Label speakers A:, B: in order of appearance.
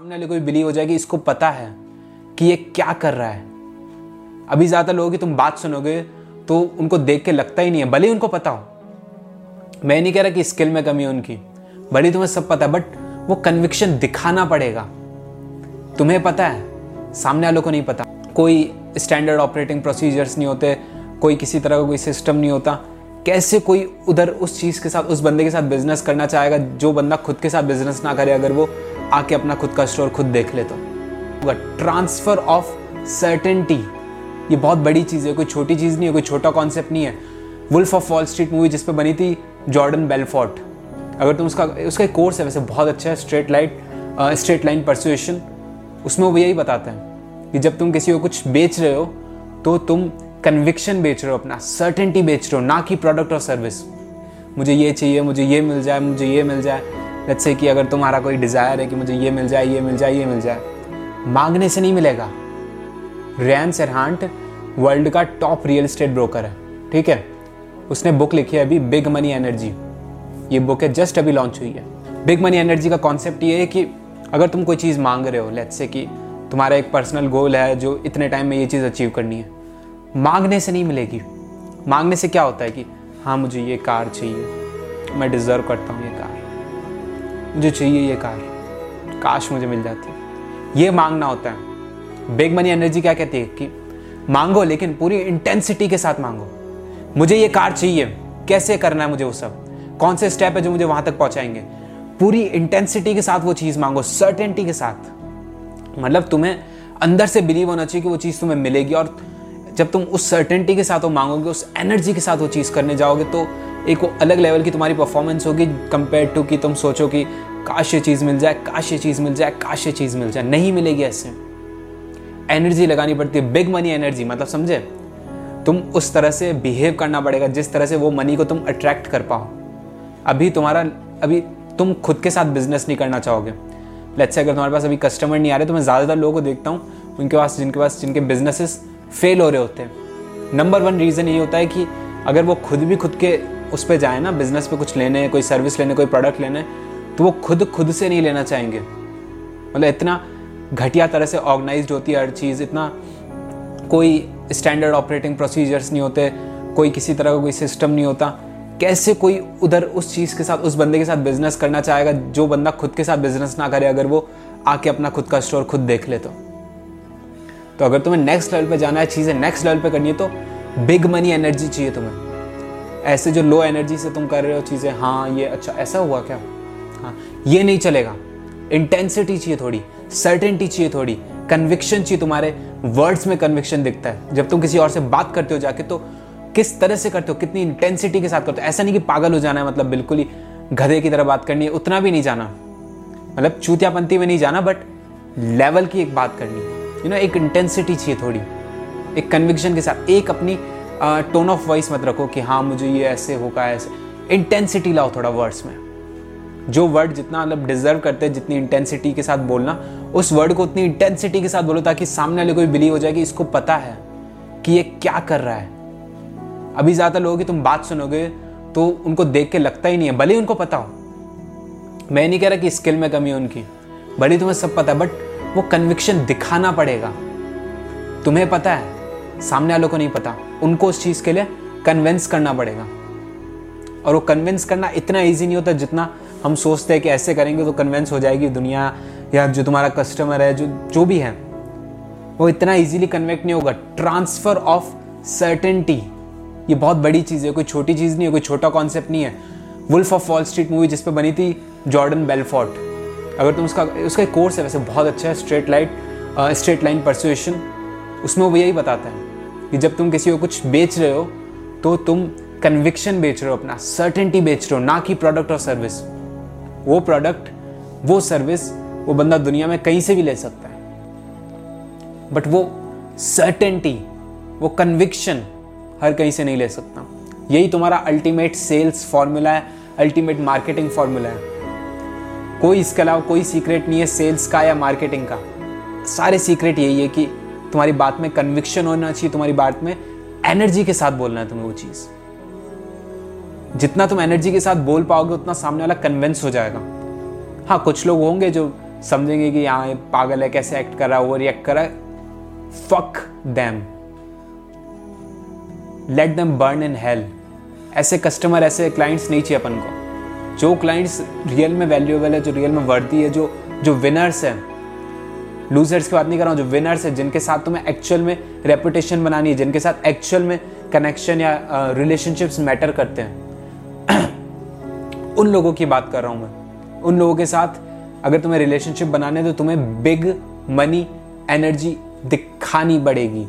A: सामने वाले को भी बिलीव हो जाए कि इसको पता है कि ये क्या कर रहा है। अभी ज़्यादा लोगों की तुम बात सुनोगे तो उनको देख के लगता ही नहीं है, भले ही उनको पता हो। मैं नहीं कह रहा कि स्किल में कमी है उनकी, भले ही तुम्हें सब पता है बट वो कन्विक्शन दिखाना पड़ेगा। तुम्हें पता है, सामने वालों को नहीं पता। कोई स्टैंडर्ड ऑपरेटिंग प्रोसीजर्स नहीं होते, कोई किसी तरह का कोई सिस्टम नहीं होता। कैसे कोई उधर उस चीज़ के साथ, उस बंदे के साथ बिज़नेस करना चाहेगा, जो बंदा खुद के साथ बिज़नेस ना करे अगर वो? आके अपना खुद का स्टोर खुद देख ले तो। ट्रांसफ़र ऑफ़ सर्टेनिटी ये बहुत बड़ी चीज़ है, कोई छोटी चीज़ नहीं है, कोई छोटा कॉन्सेप्ट नहीं है। Wolf of Wall Street movie जिस पे बनी थी जॉर्डन बेलफोर्ट अगर तुम उसका उसका एक कोर्स है वैसे, बहुत अच्छा है straight light straight line persuasion उसमें वो यही बताते हैं कि जब तुम किसी को कुछ बेच रहे हो तो तुम कन्विक्शन बेच रहे हो अपना सर्टेनिटी बेच रहे हो, ना कि प्रोडक्ट और सर्विस मुझे ये चाहिए, मुझे ये मिल जाए, मुझे ये मिल जाए। लेट्स से कि अगर तुम्हारा कोई डिज़ायर है कि मुझे ये मिल जाए, ये मिल जाए, ये मिल जाए, मांगने से नहीं मिलेगा। रैन सरहांट वर्ल्ड का टॉप रियल एस्टेट ब्रोकर है, ठीक है? उसने बुक लिखी है अभी बिग मनी एनर्जी ये बुक है जस्ट अभी लॉन्च हुई है। बिग मनी एनर्जी का कॉन्सेप्ट ये है कि अगर तुम कोई चीज़ मांग रहे हो लेट्स से कि तुम्हारा एक पर्सनल गोल है जो इतने टाइम में ये चीज़ अचीव करनी है, मांगने से नहीं मिलेगी। मांगने से क्या होता है कि हाँ मुझे ये कार चाहिए, मैं डिज़र्व करता हूँ ये कार। मुझे चाहिए ये कार। काश मुझे मिल जाती। ये मांगना होता है। बिग मनी एनर्जी क्या कहती है कि मांगो, लेकिन पूरी इंटेंसिटी के साथ मांगो। मुझे ये कार चाहिए। कैसे करना है मुझे वो सब? कौन से स्टेप है जो मुझे वहाँ तक पहुंचाएँगे? पूरी इंटेंसिटी के साथ वो चीज़ मांगो सर्टेनिटी के साथ। मतलब तुम्हें अंदर से बिलीव होना चाहिए कि वो चीज़ तुम्हें मिलेगी और जब तुम उस सर्टेनिटी के साथ वो मांगोगे, उस एनर्जी के साथ वो चीज़ करने जाओगे तो एक अलग लेवल की तुम्हारी परफॉर्मेंस होगी कंपेयर टू कि तुम सोचो कि काश ये चीज़ मिल जाए, काश ये चीज़ मिल जाए, काश ये चीज़ मिल जाए। नहीं मिलेगी ऐसे। एनर्जी लगानी पड़ती है बिग मनी एनर्जी मतलब समझे? तुम उस तरह से बिहेव करना पड़ेगा, जिस तरह से वो मनी को तुम अट्रैक्ट कर पाओ। अभी तुम्हारा, अभी तुम खुद के साथ बिज़नेस नहीं करना चाहोगे। लेट्स अगर तुम्हारे पास अभी कस्टमर नहीं आ रहे तो मैं ज़्यादातर लोगों को देखता हूँ, उनके पास, जिनके पास, जिनके बिजनेसेस फेल हो रहे होते हैं। नंबर वन रीज़न ये होता है कि अगर वो खुद भी खुद के उस पर जाए ना बिज़नेस पे कुछ लेने, कोई सर्विस लेने, कोई प्रोडक्ट लेने तो वो खुद खुद से नहीं लेना चाहेंगे। मतलब इतना घटिया तरह से ऑर्गेनाइज होती है हर चीज़, इतना कोई स्टैंडर्ड ऑपरेटिंग प्रोसीजर्स नहीं होते, कोई किसी तरह का कोई सिस्टम नहीं होता। कैसे कोई उधर उस चीज़ के साथ, उस बंदे के साथ बिज़नेस करना चाहेगा, जो बंदा खुद के साथ बिज़नेस ना करे, अगर वो आके अपना खुद का स्टोर खुद देख ले तो? तो अगर तुम्हें नेक्स्ट लेवल पे जाना है, चीज़ें नेक्स्ट लेवल पे करनी है तो बिग मनी एनर्जी चाहिए तुम्हें। ऐसे जो लो एनर्जी से तुम कर रहे हो चीज़ें हाँ ये अच्छा ऐसा हुआ क्या? हाँ ये नहीं चलेगा। इंटेंसिटी चाहिए थोड़ी सर्टेनिटी चाहिए थोड़ी कन्विक्शन चाहिए तुम्हारे वर्ड्स में कन्विक्शन दिखता है। जब तुम किसी और से बात करते हो जाके तो किस तरह से करते हो? कितनी इंटेंसिटी के साथ करते हो? ऐसा नहीं कि पागल हो जाना है मतलब बिल्कुल ही गधे की तरह बात करनी है, उतना भी नहीं जाना। मतलब चूतियापंथी में नहीं जाना बट लेवल की एक बात करनी है। यू नो एक इंटेंसिटी चाहिए थोड़ी, एक कन्विक्शन के साथ, एक अपनी टोन ऑफ़ वॉइस मत रखो कि हाँ मुझे ये ऐसे होगा, ऐसे। इंटेंसिटी लाओ थोड़ा वर्ड्स में। जो वर्ड जितना मतलब डिजर्व करते हैं, जितनी इंटेंसिटी के साथ बोलना, उस वर्ड को उतनी इंटेंसिटी के साथ बोलो ताकि सामने वाले को भी बिलीव हो जाए कि इसको पता है कि ये क्या कर रहा है। अभी ज़्यादा लोगों की तुम बात सुनोगे तो उनको देख के लगता ही नहीं है, भले उनको पता हो। मैं नहीं कह रहा कि स्किल में कमी है उनकी, भले तुम्हें सब पता है बट वो कन्विक्शन दिखाना पड़ेगा। तुम्हें पता है। सामने वालों को नहीं पता। उनको उस चीज़ के लिए कन्विंस करना पड़ेगा। और वो कन्विंस करना इतना ईजी नहीं होता जितना हम सोचते हैं कि ऐसे करेंगे तो कन्विंस हो जाएगी दुनिया या जो तुम्हारा कस्टमर है, जो जो भी है। वो इतना इजीली कन्वेक्ट नहीं होगा। ट्रांसफ़र ऑफ़ सर्टेनिटी ये बहुत बड़ी चीज़ है, कोई छोटी चीज़ नहीं है, कोई छोटा कॉन्सेप्ट नहीं है। Wolf of Wall Street movie जिस पे बनी थी जॉर्डन बेलफोर्ट अगर तुम उसका उसका एक कोर्स है, वैसे बहुत अच्छा है straight light straight line persuasion उसमें वो यही बताता है। कि जब तुम किसी को कुछ बेच रहे हो तो तुम कन्विक्शन बेच रहे हो अपना सर्टेनिटी बेच रहे हो, ना कि प्रोडक्ट और सर्विस वो प्रोडक्ट वो सर्विस वो बंदा दुनिया में कहीं से भी ले सकता है। बट वो सर्टेनिटी वो कन्विक्शन हर कहीं से नहीं ले सकता। यही तुम्हारा अल्टीमेट सेल्स फॉर्मूला है अल्टीमेट मार्केटिंग फॉर्मूला है। कोई इसके अलावा कोई सीक्रेट नहीं है सेल्स का या मार्केटिंग का। सारे सीक्रेट यही है कि तुम्हारी बात में कन्विक्शन होना चाहिए, तुम्हारी बात में एनर्जी के साथ बोलना है तुम्हें वो चीज़। जितना तुम एनर्जी के साथ बोल पाओगे, उतना सामने वाला कन्विंस हो जाएगा। हाँ कुछ लोग होंगे जो समझेंगे कि यहाँ पागल है, कैसे एक्ट कर रहा है ओवर रिएक्ट कर रहा है। Fuck them let them burn in hell ऐसे कस्टमर ऐसे क्लाइंट्स नहीं चाहिए अपन को। जो क्लाइंट्स रियल में वैल्यूएबल है, जो रियल में वर्दी है, जो जो विनर्स है लूजर्स की बात नहीं कर रहा हूँ जो विनर्स है जिनके साथ तुम्हें एक्चुअल में रेपुटेशन बनानी है जिनके साथ एक्चुअल में कनेक्शन या रिलेशनशिप्स uh, मैटर करते हैं। उन लोगों की बात कर रहा हूँ मैं। उन लोगों के साथ अगर तुम्हें रिलेशनशिप बनाने तो तुम्हें बिग मनी एनर्जी दिखानी पड़ेगी।